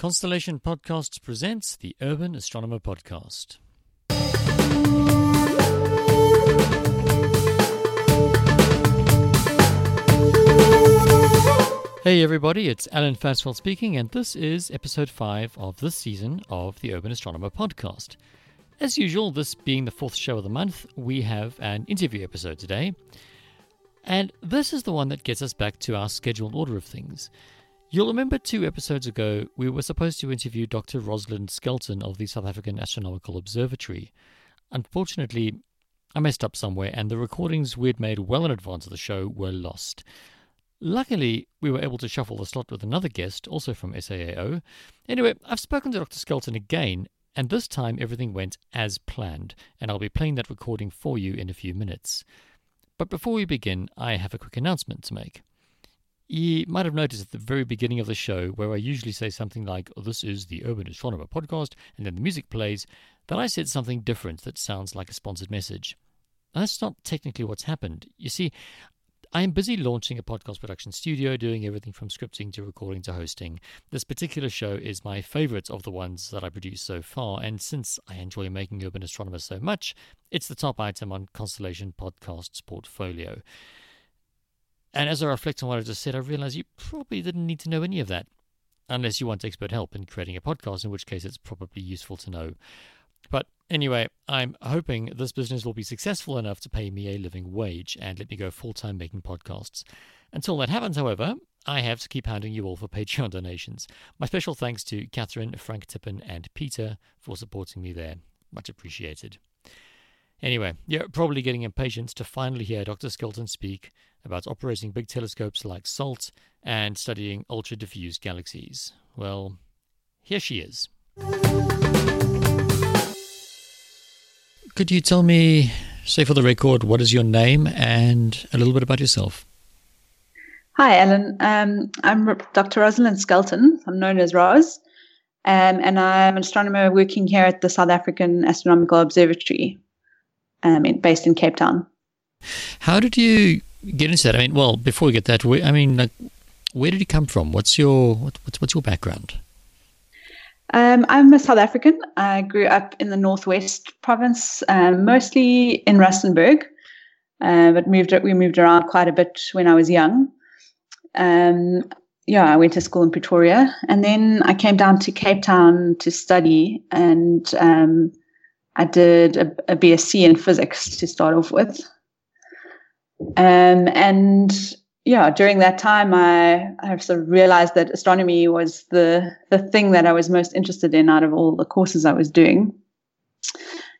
Constellation Podcasts presents the Urban Astronomer Podcast. Hey everybody, it's Alan Versfeld speaking, and this is episode 5 of this season of the Urban Astronomer Podcast. As usual, this being the fourth show of the month, we have an interview episode today. And this is the one that gets us back to our scheduled order of things. You'll remember two episodes ago, we were supposed to interview Dr. Rosalind Skelton of the South African Astronomical Observatory. Unfortunately, I messed up somewhere, and the recordings we'd made well in advance of the show were lost. Luckily, we were able to shuffle the slot with another guest, also from SAAO. Anyway, I've spoken to Dr. Skelton again, and this time everything went as planned, and I'll be playing that recording for you in a few minutes. But before we begin, I have a quick announcement to make. You might have noticed at the very beginning of the show, where I usually say something like, oh, This is the Urban Astronomer podcast, and then the music plays, that I said something different that sounds like a sponsored message. that's not technically what's happened. You see, I am busy launching a podcast production studio, doing everything from scripting to recording to hosting. This particular show is my favorite of the ones that I produced so far, and since I enjoy making Urban Astronomer so much, it's the top item on Constellation Podcast's portfolio. And as I reflect on what I just said, I realize you probably didn't need to know any of that, unless you want expert help in creating a podcast, in which case it's probably useful to know. But anyway, I'm hoping this business will be successful enough to pay me a living wage and let me go full time making podcasts. Until that happens, however, I have to keep hounding you all for Patreon donations. My special thanks to Catherine, Frank Tippin, and Peter for supporting me there. Much appreciated. Anyway, you're probably getting impatient to finally hear Dr. Skelton speak about operating big telescopes like SALT and studying ultra diffuse galaxies. Well, here she is. Could you tell me, say for the record, what is your name and a little bit about yourself? Hi, Alan. Um, I'm Dr. Rosalind Skelton. I'm known as Roz. Um, and I'm an astronomer working here at the South African Astronomical Observatory um, in, based in Cape Town. How did you get into that? I mean, well, before we get that, I mean, like, where did you come from? What's your what's what's your background? Um, I'm a South African. I grew up in the Northwest Province, um, mostly in Rustenburg, uh, but moved we moved around quite a bit when I was young. Um, yeah, I went to school in Pretoria, and then I came down to Cape Town to study, and um, I did a, a BSc in physics to start off with. Um, and yeah, during that time, I, I sort of realized that astronomy was the, the thing that I was most interested in out of all the courses I was doing.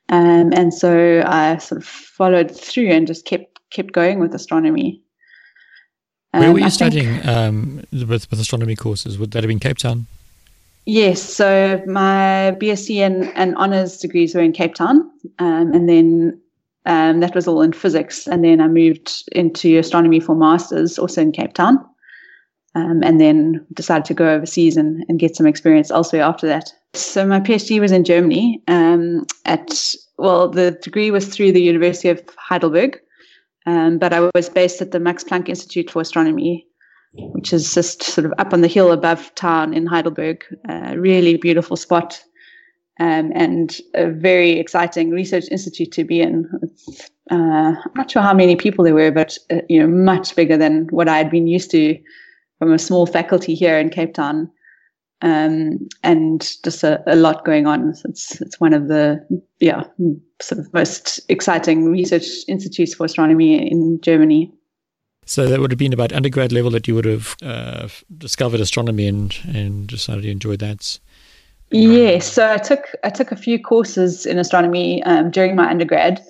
Um, and so I sort of followed through and just kept kept going with astronomy. Um, Where were you I studying um, with, with astronomy courses? Would that have been Cape Town? Yes, so my BSc and, and honors degrees were in Cape Town, um, and then um, that was all in physics. And then I moved into astronomy for masters, also in Cape Town, um, and then decided to go overseas and, and get some experience elsewhere after that. So my PhD was in Germany. Um, at well, the degree was through the University of Heidelberg, um, but I was based at the Max Planck Institute for Astronomy which is just sort of up on the hill above town in Heidelberg. A really beautiful spot um, and a very exciting research institute to be in. Uh, I'm not sure how many people there were, but uh, you know, much bigger than what I had been used to from a small faculty here in Cape Town. Um, and just a, a, lot going on. It's it's one of the yeah sort of most exciting research institutes for astronomy in Germany. So that would have been about undergrad level that you would have uh, discovered astronomy and, and decided you enjoyed that. Yes, so I took I took a few courses in astronomy um, during my undergrad,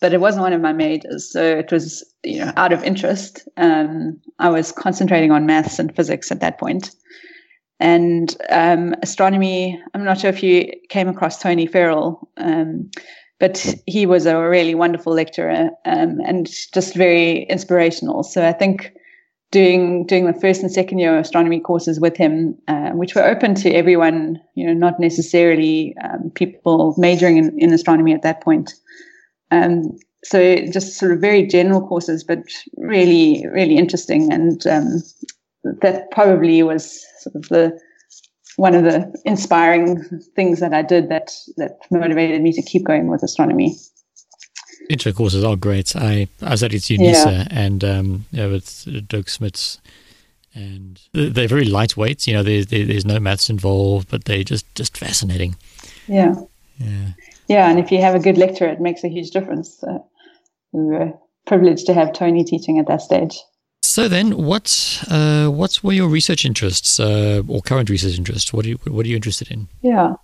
but it wasn't one of my majors. So it was you know out of interest. Um, I was concentrating on maths and physics at that point, and um, astronomy. I'm not sure if you came across Tony Fairall. But he was a really wonderful lecturer um, and just very inspirational. So I think doing doing the first and second year astronomy courses with him, uh, which were open to everyone, you know, not necessarily um, people majoring in, in astronomy at that point. Um, so just sort of very general courses, but really, really interesting. And um, that probably was sort of the one of the inspiring things that I did that that motivated me to keep going with astronomy. Intro courses are great. I, I was at UNISA yeah. and um, yeah, with Doug Smith's, and they're very lightweight. You know, there's there's no maths involved, but they're just just fascinating. Yeah. Yeah. Yeah, and if you have a good lecturer, it makes a huge difference. So we were privileged to have Tony teaching at that stage. So then, what uh, what were your research interests uh, or current research interests? What are you what are you interested in? Yeah.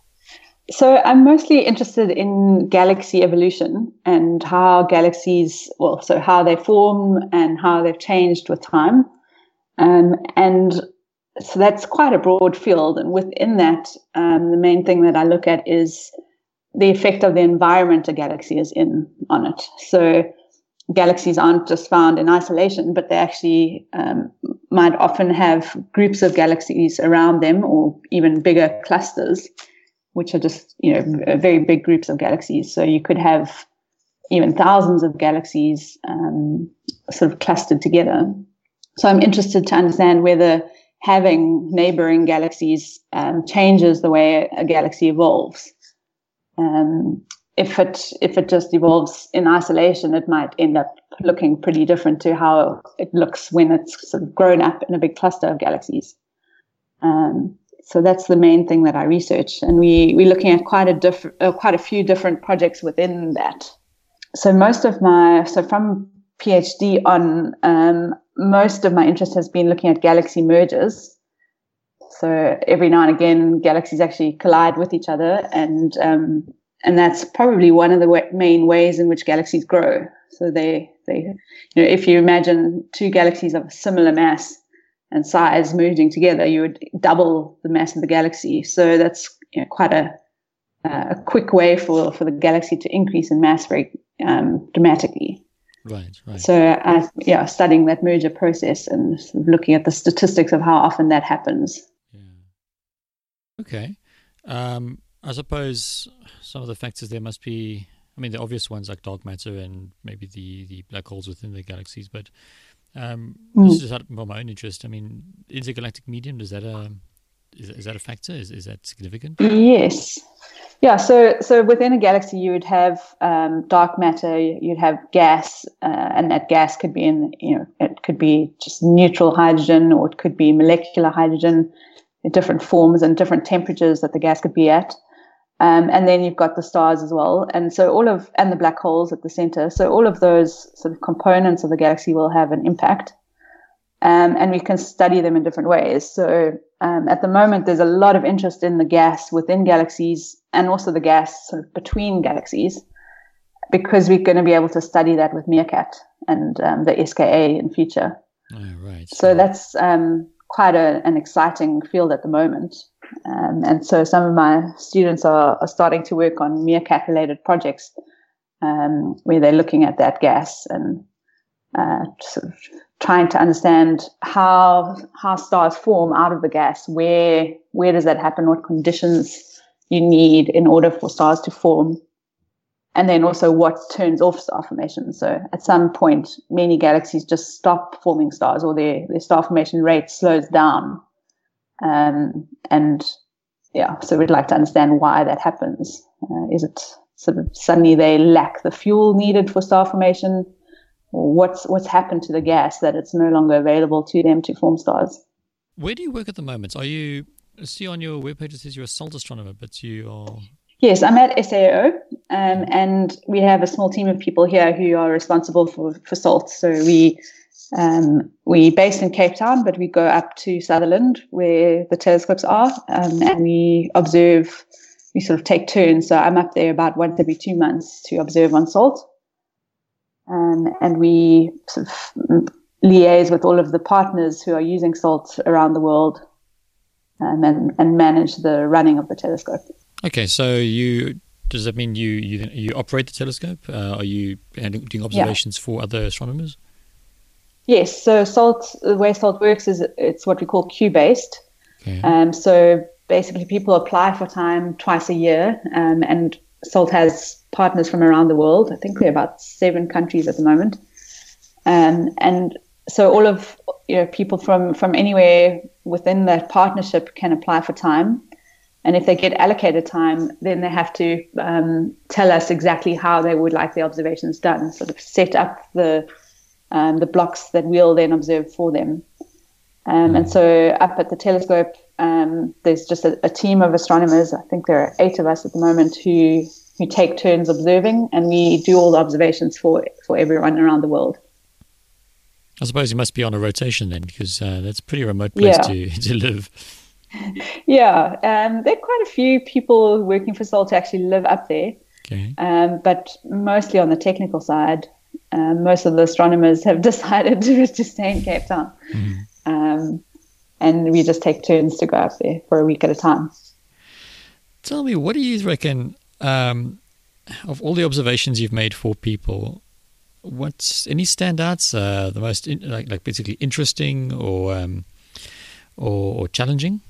So I'm mostly interested in galaxy evolution and how galaxies, well, so how they form and how they've changed with time. Um, and so that's quite a broad field. And within that, um, the main thing that I look at is the effect of the environment a galaxy is in on it. So galaxies aren't just found in isolation, but they actually um, might often have groups of galaxies around them or even bigger clusters, which are just, you know, very big groups of galaxies. So you could have even thousands of galaxies um, sort of clustered together. So I'm interested to understand whether having neighboring galaxies um, changes the way a galaxy evolves. Um, if it if it just evolves in isolation, it might end up looking pretty different to how it looks when it's sort of grown up in a big cluster of galaxies. Um, so that's the main thing that I research, and we we're looking at quite a different, uh, quite a few different projects within that. So most of my so from PhD on, um, most of my interest has been looking at galaxy mergers. So every now and again, galaxies actually collide with each other, and um, and that's probably one of the main ways in which galaxies grow. So they, they, you know, if you imagine two galaxies of similar mass and size merging together, you would double the mass of the galaxy. So that's you know, quite a, a quick way for, for the galaxy to increase in mass very um, dramatically. Right, right. So, uh, yeah, studying that merger process and sort of looking at the statistics of how often that happens. Yeah. Okay. Um, I suppose some of the factors there must be. I mean, the obvious ones like dark matter and maybe the, the black holes within the galaxies. But um, mm. this is for my own interest. I mean, intergalactic medium does that a is, is that a factor? Is is that significant? Yes. Yeah. So so within a galaxy, you would have um, dark matter. You'd have gas, uh, and that gas could be in you know it could be just neutral hydrogen, or it could be molecular hydrogen in different forms and different temperatures that the gas could be at. Um, and then you've got the stars as well. And so all of, and the black holes at the center. So all of those sort of components of the galaxy will have an impact. Um, and we can study them in different ways. So um, at the moment, there's a lot of interest in the gas within galaxies and also the gas sort of between galaxies because we're going to be able to study that with MeerKAT and um, the SKA in future. Oh, right. So that's um, quite a, an exciting field at the moment. Um, and so some of my students are, are starting to work on MeerKAT related projects um, where they're looking at that gas and uh, sort of trying to understand how how stars form out of the gas. Where where does that happen? What conditions you need in order for stars to form? And then also what turns off star formation. So at some point, many galaxies just stop forming stars or their, their star formation rate slows down um, and yeah, so we'd like to understand why that happens. Uh, is it sort of suddenly they lack the fuel needed for star formation? What's what's happened to the gas that it's no longer available to them to form stars? Where do you work at the moment? Are you I see on your webpage it says you're a SALT astronomer, but you are Yes, I'm at SAAO, um, and we have a small team of people here who are responsible for, for SALT. So we um, we based in Cape Town, but we go up to Sutherland where the telescopes are, um, and we observe. We sort of take turns. So I'm up there about once every two months to observe on SALT, um, and we sort of liaise with all of the partners who are using SALT around the world, um, and and manage the running of the telescope. Okay, so you does that mean you you you operate the telescope? Uh, are you doing observations yeah. for other astronomers? Yes, so SALT, the way SALT works is it's what we call queue based. Okay. Um, so basically, people apply for time twice a year, um, and SALT has partners from around the world. I think we're about seven countries at the moment, um, and so all of you know people from from anywhere within that partnership can apply for time. And if they get allocated time, then they have to um, tell us exactly how they would like the observations done, sort of set up the um, the blocks that we'll then observe for them. Um, and so up at the telescope, um, there's just a, a, team of astronomers. I think there are eight of us at the moment who who take turns observing, and we do all the observations for for everyone around the world. I suppose you must be on a rotation then, because uh, that's a pretty remote place yeah. to to live. Yeah, um, there are quite a few people working for SALT to actually live up there. Okay. Um, but mostly on the technical side, um, most of the astronomers have decided to, to stay in Cape Town. Mm. and we just take turns to go up there for a week at a time. Tell me, what do you reckon um, of all the observations you've made for people? What's any standouts? Uh, the most in, like, like basically interesting or, um, or or challenging?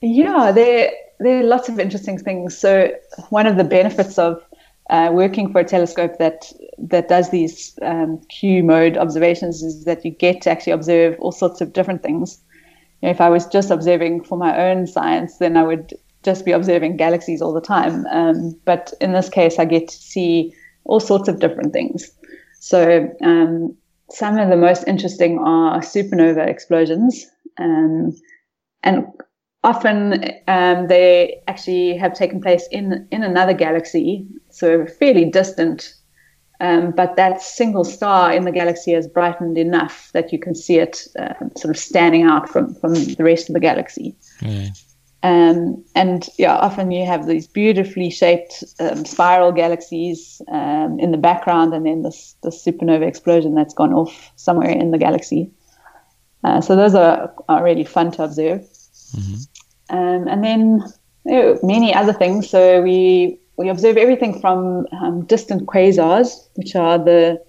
Yeah, there there are lots of interesting things. So one of the benefits of uh, working for a telescope that that does these um, queue mode observations is that you get to actually observe all sorts of different things. You know, if I was just observing for my own science, then I would just be observing galaxies all the time. Um, but in this case, I get to see all sorts of different things. So um, some of the most interesting are supernova explosions, um, and often um, they actually have taken place in in another galaxy, so fairly distant. Um, but that single star in the galaxy has brightened enough that you can see it uh, sort of standing out from from the rest of the galaxy. Um, and yeah, often you have these beautifully shaped um, spiral galaxies um, in the background, and then this, this supernova explosion that's gone off somewhere in the galaxy. Uh, so those are, are really fun to observe. Mm-hmm. Um, and then you know, many other things. So we we observe everything from um, distant quasars, which are the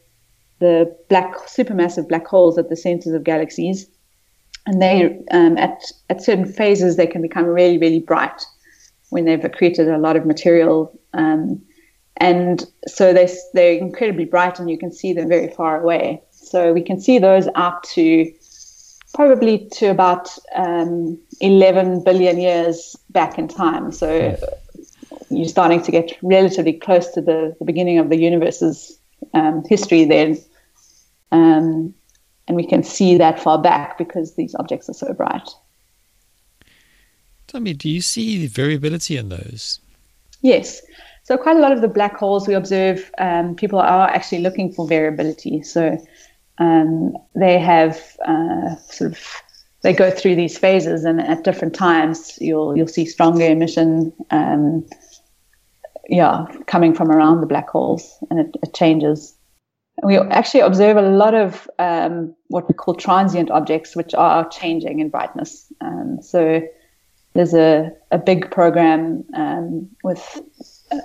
the black supermassive black holes at the centers of galaxies, and they um, at at certain phases they can become really really bright when they've accreted a lot of material. Um, and so they they're incredibly bright, and you can see them very far away. So we can see those out to probably to about um, 11 billion years back in time. So you're starting to get relatively close to the, the beginning of the universe's um, history then. Um, and we can see that far back because these objects are so bright. Tell me, do you see variability in those? Yes. So, quite a lot of the black holes we observe, um, people are actually looking for variability. So, um, they have uh, sort of they go through these phases, and at different times you'll you'll see stronger emission, um, yeah, coming from around the black holes, and it, it changes. We actually observe a lot of um, what we call transient objects, which are changing in brightness. Um, so there's a, a big program um, with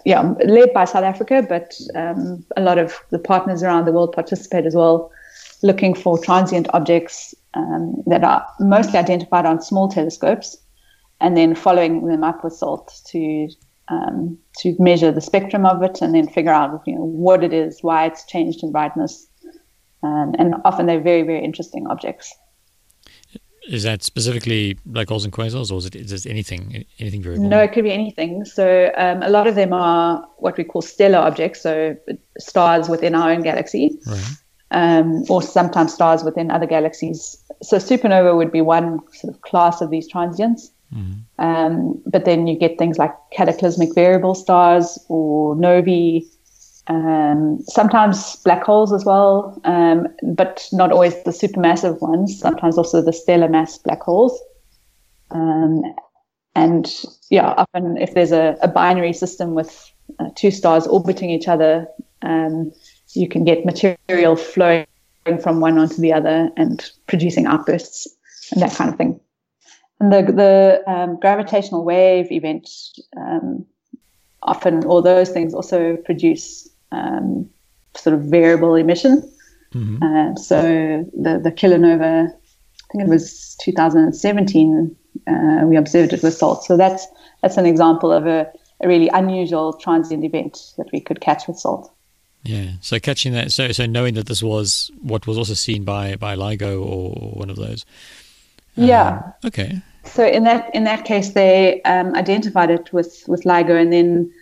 yeah, led by South Africa, but um, a lot of the partners around the world participate as well looking for transient objects um, that are mostly identified on small telescopes, and then following them up with SALT to um, to measure the spectrum of it, and then figure out you know what it is, why it's changed in brightness, um, and often they're very very interesting objects. Is that specifically black holes and quasars, or is it, is it anything anything very? No, it could be anything. So um, a lot of them are what we call stellar objects, so stars within our own galaxy. Right um, or sometimes stars within other galaxies. So supernova would be one sort of class of these transients. Mm-hmm. Um, but then you get things like cataclysmic variable stars or novae, um, sometimes black holes as well, um, but not always the supermassive ones, sometimes also the stellar mass black holes. Um, and yeah, often if there's a, a binary system with uh, two stars orbiting each other, um, you can get material flowing from one onto the other and producing outbursts and that kind of thing. And the the um, gravitational wave event um, often, all those things also produce um, sort of variable emission. Mm-hmm. Uh, so the the kilonova, I think it was 2017, uh, we observed it with SALT. So that's that's an example of a, a really unusual transient event that we could catch with SALT. Yeah. So catching that, so so knowing that this was what was also seen by by LIGO or one of those. Yeah. Um, okay. So in that in that case, they um, identified it with with LIGO, and then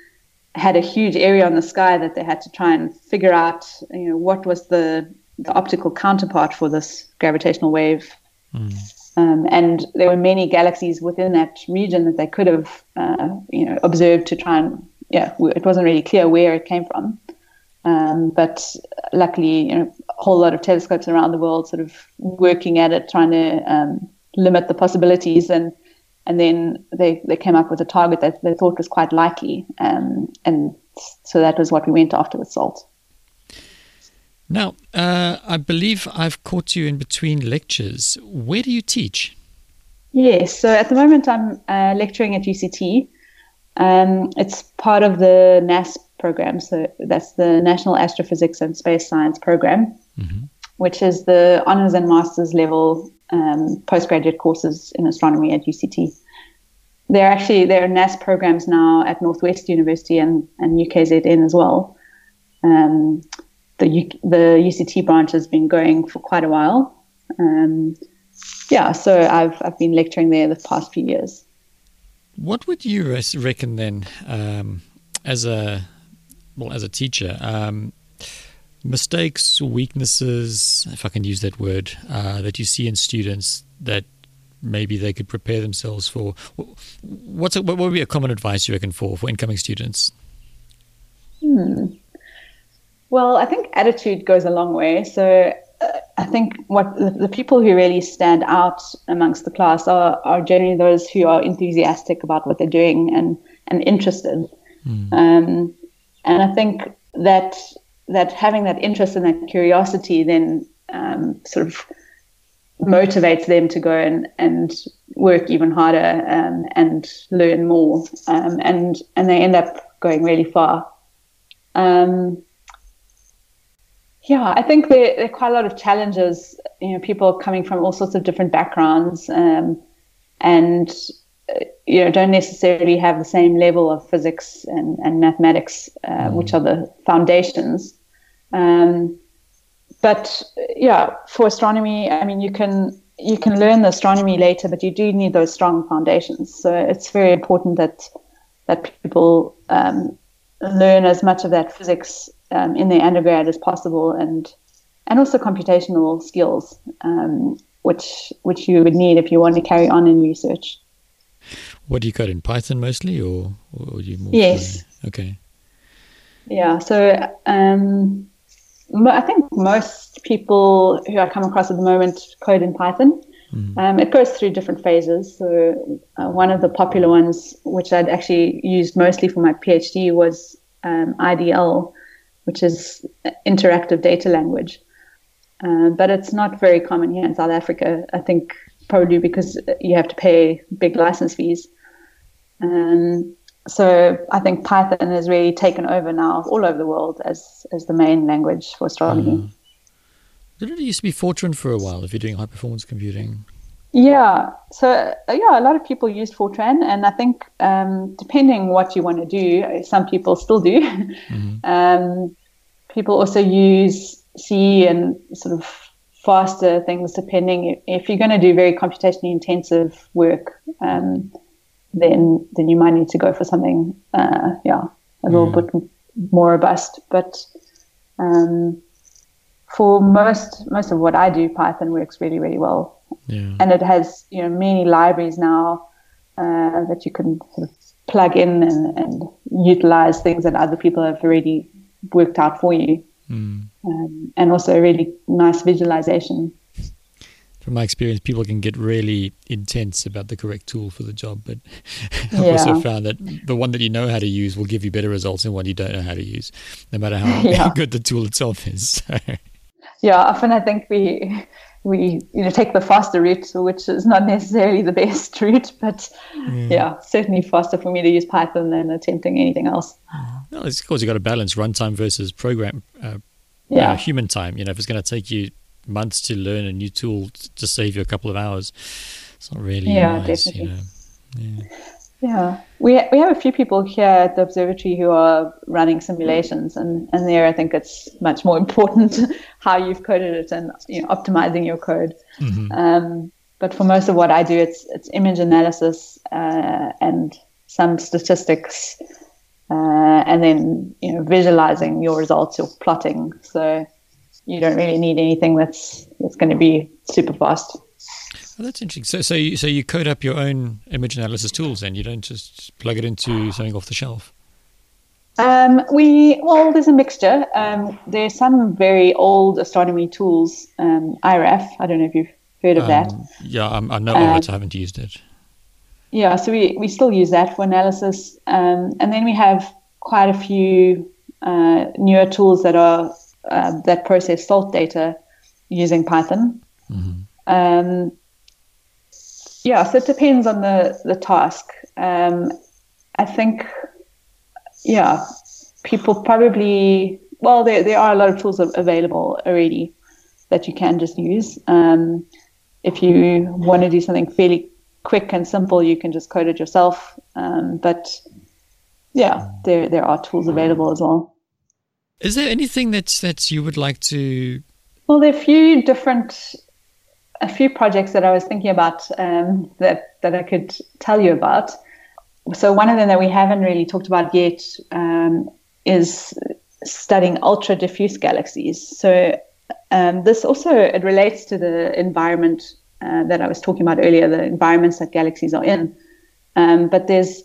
had a huge area on the sky that they had to try and figure out, you know, what was the the optical counterpart for this gravitational wave. Mm. Um, and there were many galaxies within that region that they could have, uh, you know, observed to try and, yeah, it wasn't really clear where it came from. Um, but luckily, you know, a whole lot of telescopes around the world sort of working at it, trying to um, limit the possibilities. And and then they, they came up with a target that they thought was quite likely. Um, and so that was what we went after with SALT. Now, uh, I believe I've caught you in between lectures. Where do you teach? Yes, so at the moment I'm uh, lecturing at UCT. Um, it's part of the NASSP program, so that's the National Astrophysics and Space Science Program, mm-hmm. which is the honors and masters level um, postgraduate courses in astronomy at UCT. There are actually there are NASSP programs now at Northwest University and, and UKZN as well. Um, the U, the UCT branch has been going for quite a while. Um, yeah, so I've I've been lecturing there the past few years. What would you reckon then, um, as a well as a teacher? Um, mistakes, weaknesses, if I can use that word, uh, that you see in students that maybe they could prepare themselves for? What's a, what would be a common advice you reckon for for incoming students? Hmm. Well, I think attitude goes a long way. So uh, I think what the, the, people who really stand out amongst the class are, are generally those who are enthusiastic about what they're doing and and interested. Mm. Um, and I think that that having that interest and that curiosity then um, sort of motivates them to go and, and work even harder um, and learn more um, and and they end up going really far. Um, yeah I think there, there, are quite a lot of challenges you know people coming from all sorts of different backgrounds um, and you know don't necessarily have the same level of physics and, and mathematics uh, mm. which are the foundations um, but yeah, for astronomy, I mean, you can you can learn the astronomy later, but you do need those strong foundations. So it's very important that that people um, learn as much of that physics um, in their undergrad as possible, and and also computational skills, um, which which you would need if you want to carry on in research. What do you code in Python mostly, or, or you more? Yes. Okay. Yeah. So um, I think most people who I come across at the moment code in Python. Mm. Um, it goes through different phases. So uh, one of the popular ones, which I'd actually used mostly for my PhD, was um, IDL, which is interactive data language. Uh, but it's not very common here in South Africa. I think probably because you have to pay big license fees. Um, so I think Python has really taken over now all over the world as as the main language for astronomy. Mm. Did it used to be Fortran for a while if you're doing high performance computing? Yeah, so uh, yeah, a lot of people used Fortran, and I think um, depending what you want to do, some people still do. Mm-hmm. Um, people also use C and sort of faster things depending if you're going to do very computationally intensive work. Um, then then you might need to go for something, uh, yeah, a little mm. bit more robust. But um, for most most of what I do, Python works really really well, yeah. and it has you know many libraries now uh, that you can sort of plug in and, and utilize things that other people have already worked out for you, mm. um, and also a really nice visualization from my experience, people can get really intense about the correct tool for the job. But I've yeah. also found that the one that you know how to use will give you better results than one you don't know how to use, no matter how yeah. good the tool itself is. yeah, often I think we we you know take the faster route, which is not necessarily the best route, but yeah, yeah certainly faster for me to use Python than attempting anything else. Well, it's course, you got to balance runtime versus program. Uh, yeah, uh, human time. You know, if it's going to take you months to learn a new tool to save you a couple of hours. It's not really yeah, nice, definitely. You know? Yeah. Yeah, we we have a few people here at the observatory who are running simulations, and and there I think it's much more important how you've coded it and you know, optimizing your code. Mm-hmm. Um, but for most of what I do, it's it's image analysis uh, and some statistics, uh, and then you know visualizing your results, your plotting. So you don't really need anything that's that's going to be super fast. Oh, that's interesting. So, so you, so you code up your own image analysis tools, and you don't just plug it into something off the shelf. Um, we well, there's a mixture. Um, there's some very old astronomy tools, um, IRAF. I don't know if you've heard of that. Um, yeah, I'm, i know of it. I haven't used it. Yeah, so we, we still use that for analysis, um, and then we have quite a few uh, newer tools that are uh, that process SALT data using Python. Mm-hmm. Um, yeah, so it depends on the the task. Um, I think, yeah, people probably well, there there are a lot of tools available already that you can just use. Um, if you want to do something fairly quick and simple, you can just code it yourself. Um, but yeah, there there are tools available as well. Is there anything that that you would like to? Well, there are a few different, a few projects that I was thinking about um, that that I could tell you about. So one of them that we haven't really talked about yet um, is studying ultra diffuse galaxies. So um, this also it relates to the environment uh, that I was talking about earlier, the environments that galaxies are in. Um, but there's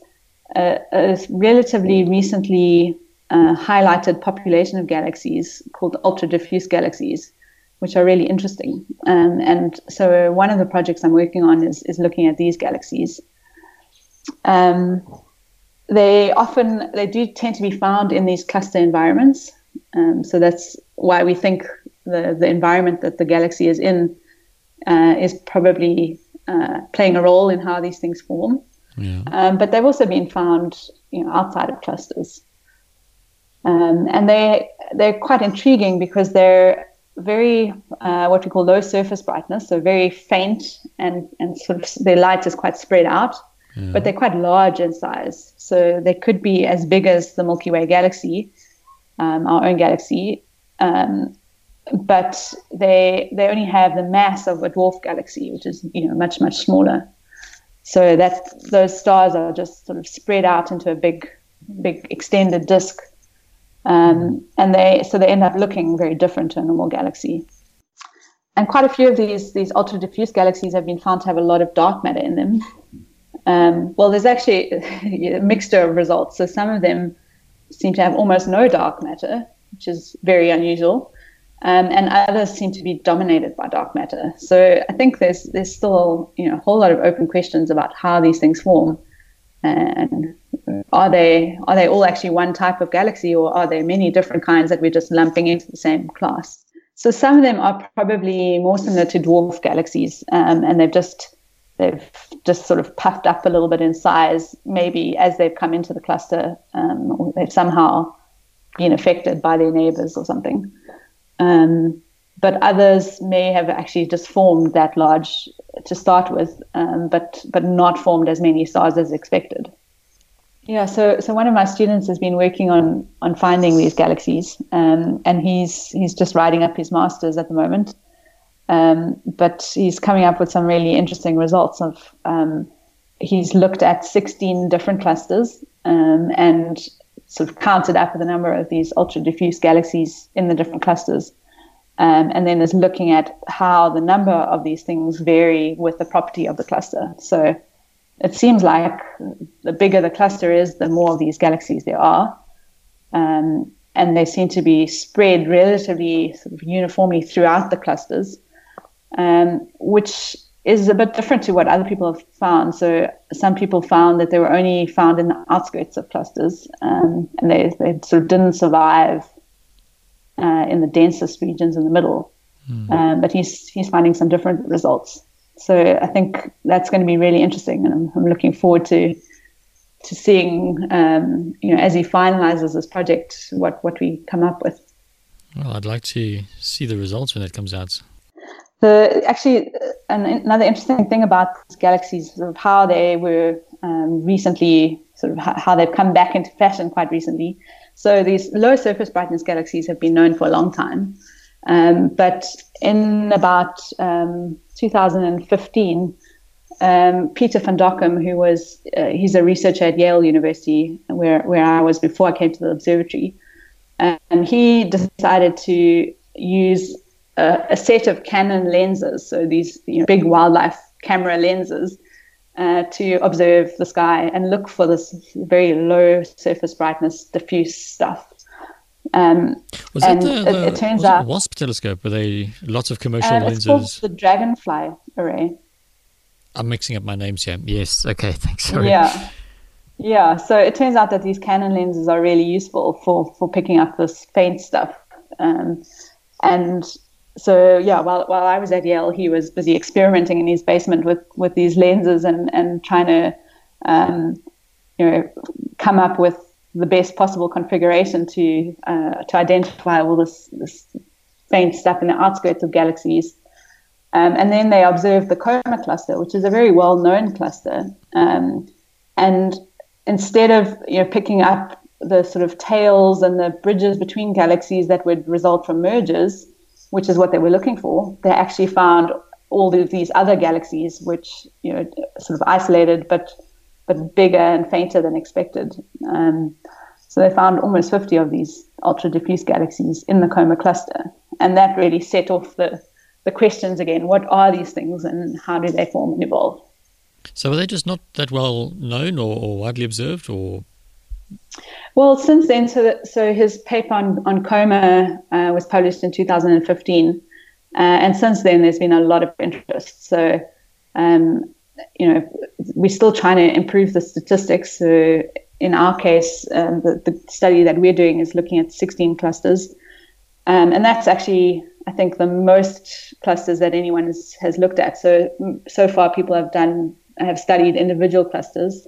a, a relatively recently uh, highlighted population of galaxies called ultra diffuse galaxies, which are really interesting. Um, and so one of the projects I'm working on is, is looking at these galaxies. Um, they often they do tend to be found in these cluster environments. Um, so that's why we think the, the environment that the galaxy is in uh, is probably uh, playing a role in how these things form. Yeah. Um, but they've also been found, you know, outside of clusters, um, and they they're quite intriguing because they're very uh, what we call low surface brightness, so very faint and and sort of their light is quite spread out, yeah. but they're quite large in size. So they could be as big as the Milky Way galaxy, um, our own galaxy, um, but they they only have the mass of a dwarf galaxy, which is you know much much smaller. So that those stars are just sort of spread out into a big big extended disk, um, and they so they end up looking very different to a normal galaxy. And quite a few of these these ultra diffuse galaxies have been found to have a lot of dark matter in them. Um, well, there's actually a mixture of results. So some of them seem to have almost no dark matter, which is very unusual um, and others seem to be dominated by dark matter. So I think there's there's still you know a whole lot of open questions about how these things form, and are they are they all actually one type of galaxy, or are there many different kinds that we're just lumping into the same class? So some of them are probably more similar to dwarf galaxies, um, and they've just they've just sort of puffed up a little bit in size, maybe as they've come into the cluster, um, or they've somehow been affected by their neighbors or something. Um, but others may have actually just formed that large to start with, um, but but not formed as many stars as expected. Yeah, so so one of my students has been working on on finding these galaxies, um, and he's he's just writing up his masters at the moment. Um, but he's coming up with some really interesting results. Of um, he's looked at 16 different clusters um, and sort of counted up the number of these ultra diffuse galaxies in the different clusters. Um, and then is looking at how the number of these things vary with the property of the cluster. So it seems like the bigger the cluster is, the more of these galaxies there are. Um, and they seem to be spread relatively sort of uniformly throughout the clusters, um, which is a bit different to what other people have found. So some people found that they were only found in the outskirts of clusters, um, and they, they sort of didn't survive uh, in the densest regions in the middle. Mm. Um, but he's he's finding some different results. So I think that's going to be really interesting, and I'm, I'm looking forward to to seeing um, you know as he finalizes this project what what we come up with. Well, I'd like to see the results when it comes out. The actually an, another interesting thing about galaxies sort of how they were um, recently sort of how they've come back into fashion quite recently. So these low surface brightness galaxies have been known for a long time, Um, but in about um, 2015, um, Peter van Dokkum, who was uh, he's a researcher at Yale University, where where I was before I came to the observatory, and he decided to use a, a set of Canon lenses, so these you know, big wildlife camera lenses, uh, to observe the sky and look for this very low surface brightness diffuse stuff. Um, was and the, the, it, it turns out WASP telescope? Were they lots of commercial uh, it's lenses? Called the Dragonfly array. I'm mixing up my names here. Yes. Okay. Thanks. Sorry. Yeah. Yeah. So it turns out that these Canon lenses are really useful for for picking up this faint stuff. Um, and so yeah, while while I was at Yale, he was busy experimenting in his basement with with these lenses and and trying to um, you know come up with the best possible configuration to uh, to identify all this this faint stuff in the outskirts of galaxies. Um, and then they observed the Coma cluster, which is a very well known cluster. Um, and instead of you know picking up the sort of tails and the bridges between galaxies that would result from mergers, which is what they were looking for, they actually found all of these other galaxies, which you know sort of isolated but but bigger and fainter than expected. Um, so they found almost 50 of these ultra diffuse galaxies in the Coma cluster, and that really set off the the questions again: what are these things, and how do they form and evolve? So are they just not that well known or, or widely observed, or well, since then, so, so his paper on, on Coma uh, was published in 2015. Uh, and since then, there's been a lot of interest. So, um, you know, we're still trying to improve the statistics. So, in our case, um, the, the, study that we're doing is looking at 16 clusters. Um, and that's actually, I think, the most clusters that anyone has, has looked at. So, so far, people have done have studied individual clusters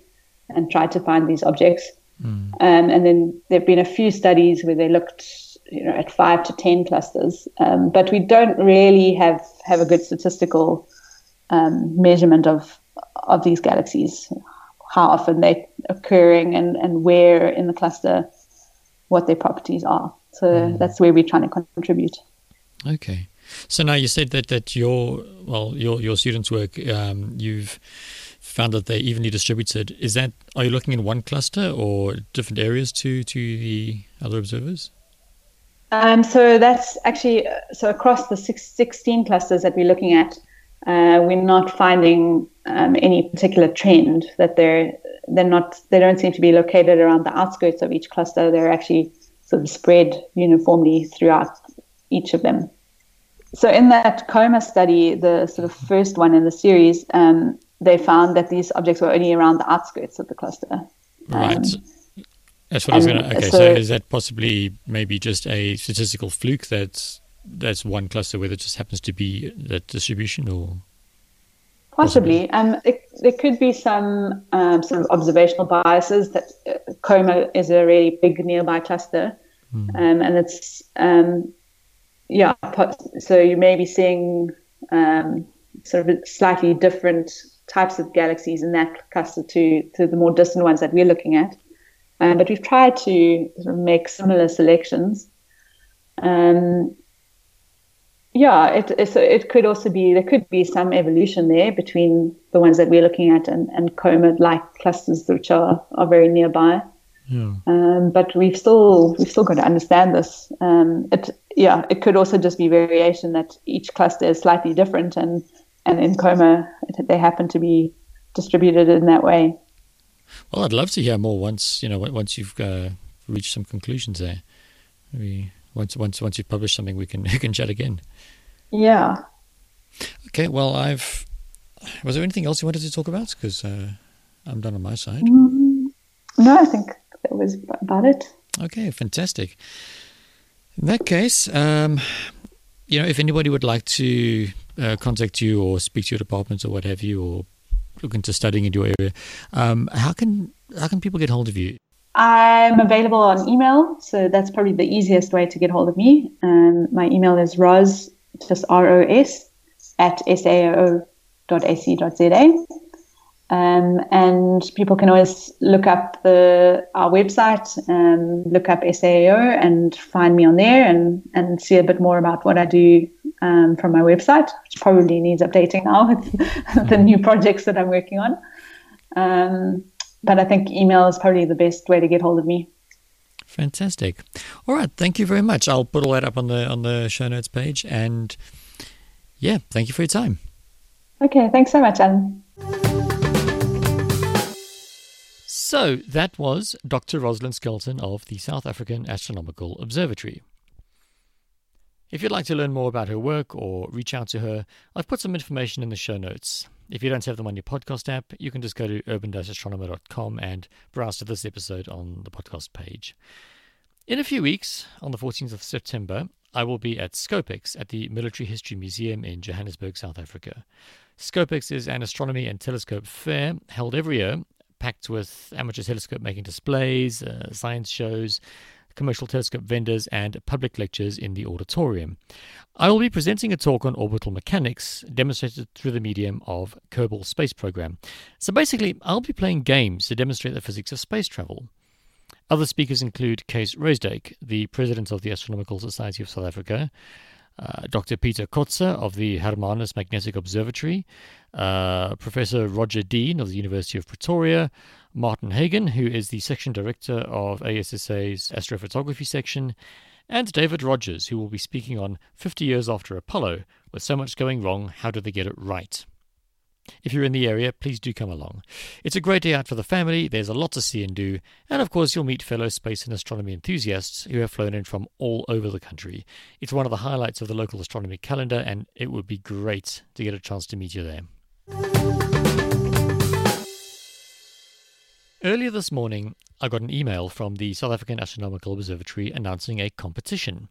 and tried to find these objects. Mm. Um, and then there have been a few studies where they looked you know, at five to 10 clusters. Um, but we don't really have, have a good statistical um, measurement of, of these galaxies, how often they're occurring and, and where in the cluster, what their properties are. So mm. that's where we're trying to contribute. Okay. So now you said that, that your well your your students' work um, you've found that they're evenly distributed. Is that are you looking in one cluster or different areas to to the other observers? Um, so that's actually so across the six, 16 clusters that we're looking at, uh, we're not finding um, any particular trend that they're they're not they don't seem to be located around the outskirts of each cluster. They're actually sort of spread uniformly throughout each of them. So in that Coma study, the sort of first one in the series, um, they found that these objects were only around the outskirts of the cluster. Right. Um, that's what I was going to. Okay, so, so, is that possibly maybe just a statistical fluke that's that's one cluster where it just happens to be that distribution, or possibly? Um, it, there could be some um, sort of observational biases that uh, Coma is a really big nearby cluster, mm. um, and it's um, yeah. So you may be seeing um, sort of slightly different types of galaxies in that cluster to, to the more distant ones that we're looking at. Um, but we've tried to sort of make similar selections. Um, yeah, it, it could also be, there could be some evolution there between the ones that we're looking at and, and Coma-like clusters which are, are very nearby. Yeah. Um, but we've still we've still got to understand this. Um, it yeah, it could also just be variation that each cluster is slightly different, and and in Coma they happen to be distributed in that way. Well, I'd love to hear more once you know once you've uh, reached some conclusions there. Maybe once once once you've published something, we can we can chat again. Yeah. Okay. Well, I've. Was there anything else you wanted to talk about? Because uh, I'm done on my side. Mm, no, I think that was about it. Okay, fantastic. In that case, um, you know, if anybody would like to uh, contact you or speak to your departments or what have you, or look into studying in your area, um, how can how can people get hold of you? I'm available on email, so that's probably the easiest way to get hold of me. Um, my email is ros, just R O S, at sao.ac.za. Um, and people can always look up the our website, um, look up SAAO, and find me on there, and and see a bit more about what I do um, from my website, which probably needs updating now with the new projects that I'm working on. But I think email is probably the best way to get hold of me. Fantastic. All right, thank you very much. I'll put all that up on the on the show notes page, and yeah, thank you for your time. Okay, thanks so much, Alan. So that was Dr. Rosalind Skelton of the South African Astronomical Observatory. If you'd like to learn more about her work or reach out to her, I've put some information in the show notes. If you don't have them on your podcast app, you can just go to urban-astronomer.com and browse to this episode on the podcast page. In a few weeks, on the 14th of September, I will be at Scopex at the Military History Museum in Johannesburg, South Africa. Scopex is an astronomy and telescope fair held every year packed with amateur telescope making displays, uh, science shows, commercial telescope vendors, and public lectures in the auditorium. I will be presenting a talk on orbital mechanics demonstrated through the medium of Kerbal Space Program. So basically, I'll be playing games to demonstrate the physics of space travel. Other speakers include Case Rijsdijk, the president of the Astronomical Society of South Africa, uh, Dr. Peter Kotzé of the Hermanus Magnetic Observatory, uh, Professor Roger Deane of the University of Pretoria, Martin Heigan, who is the section director of ASSA's astrophotography section, and David Rogers, who will be speaking on 50 years after Apollo. With so much going wrong, how did they get it right? If you're in the area, please do come along. It's a great day out for the family, there's a lot to see and do, and of course, you'll meet fellow space and astronomy enthusiasts who have flown in from all over the country. It's one of the highlights of the local astronomy calendar, and it would be great to get a chance to meet you there. Earlier this morning, I got an email from the South African Astronomical Observatory announcing a competition.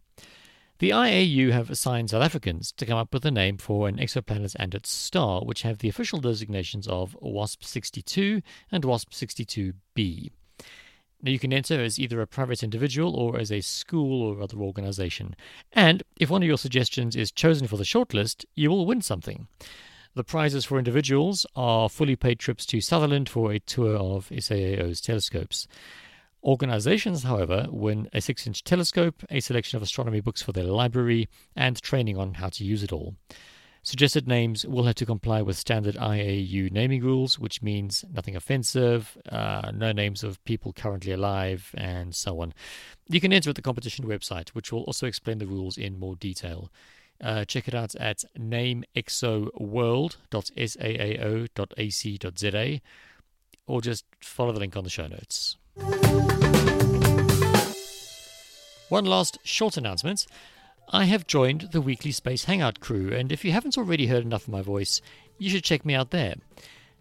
The IAU have assigned South Africans to come up with a name for an exoplanet and its star, which have the official designations of WASP 62 and WASP 62b. Now, you can enter as either a private individual or as a school or other organization. And if one of your suggestions is chosen for the shortlist, you will win something. The prizes for individuals are fully paid trips to Sutherland for a tour of SAAO's telescopes. Organizations, however, win a 6 inch telescope, a selection of astronomy books for their library, and training on how to use it all. Suggested names will have to comply with standard IAU naming rules, which means nothing offensive, uh, no names of people currently alive, and so on. You can enter at the competition website, which will also explain the rules in more detail. Uh, check it out at nameexoworld.saao.ac.za or just follow the link on the show notes. One last short announcement. I have joined the weekly Space Hangout crew, and if you haven't already heard enough of my voice, you should check me out there.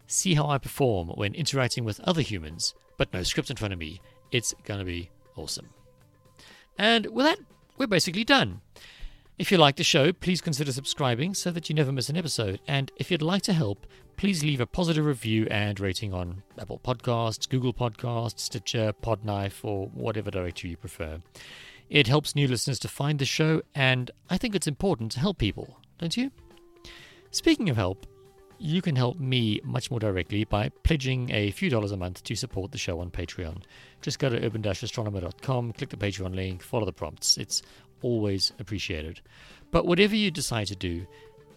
See how I perform when interacting with other humans, but no script in front of me. It's gonna be awesome. And with that, we're basically done. If you like the show, please consider subscribing so that you never miss an episode. And if you'd like to help, please leave a positive review and rating on Apple Podcasts, Google Podcasts, Stitcher, Podknife, or whatever directory you prefer. It helps new listeners to find the show, and I think it's important to help people, don't you? Speaking of help, you can help me much more directly by pledging a few dollars a month to support the show on Patreon. Just go to urban-astronomer.com, click the Patreon link, follow the prompts. It's always appreciated. But whatever you decide to do,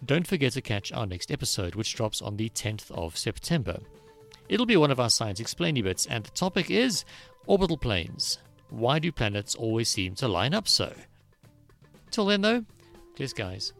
don't forget to catch our next episode, which drops on the 10th of September. It'll be one of our science explainy bits, and the topic is orbital planes. Why do planets always seem to line up so? Till then, though, cheers, guys.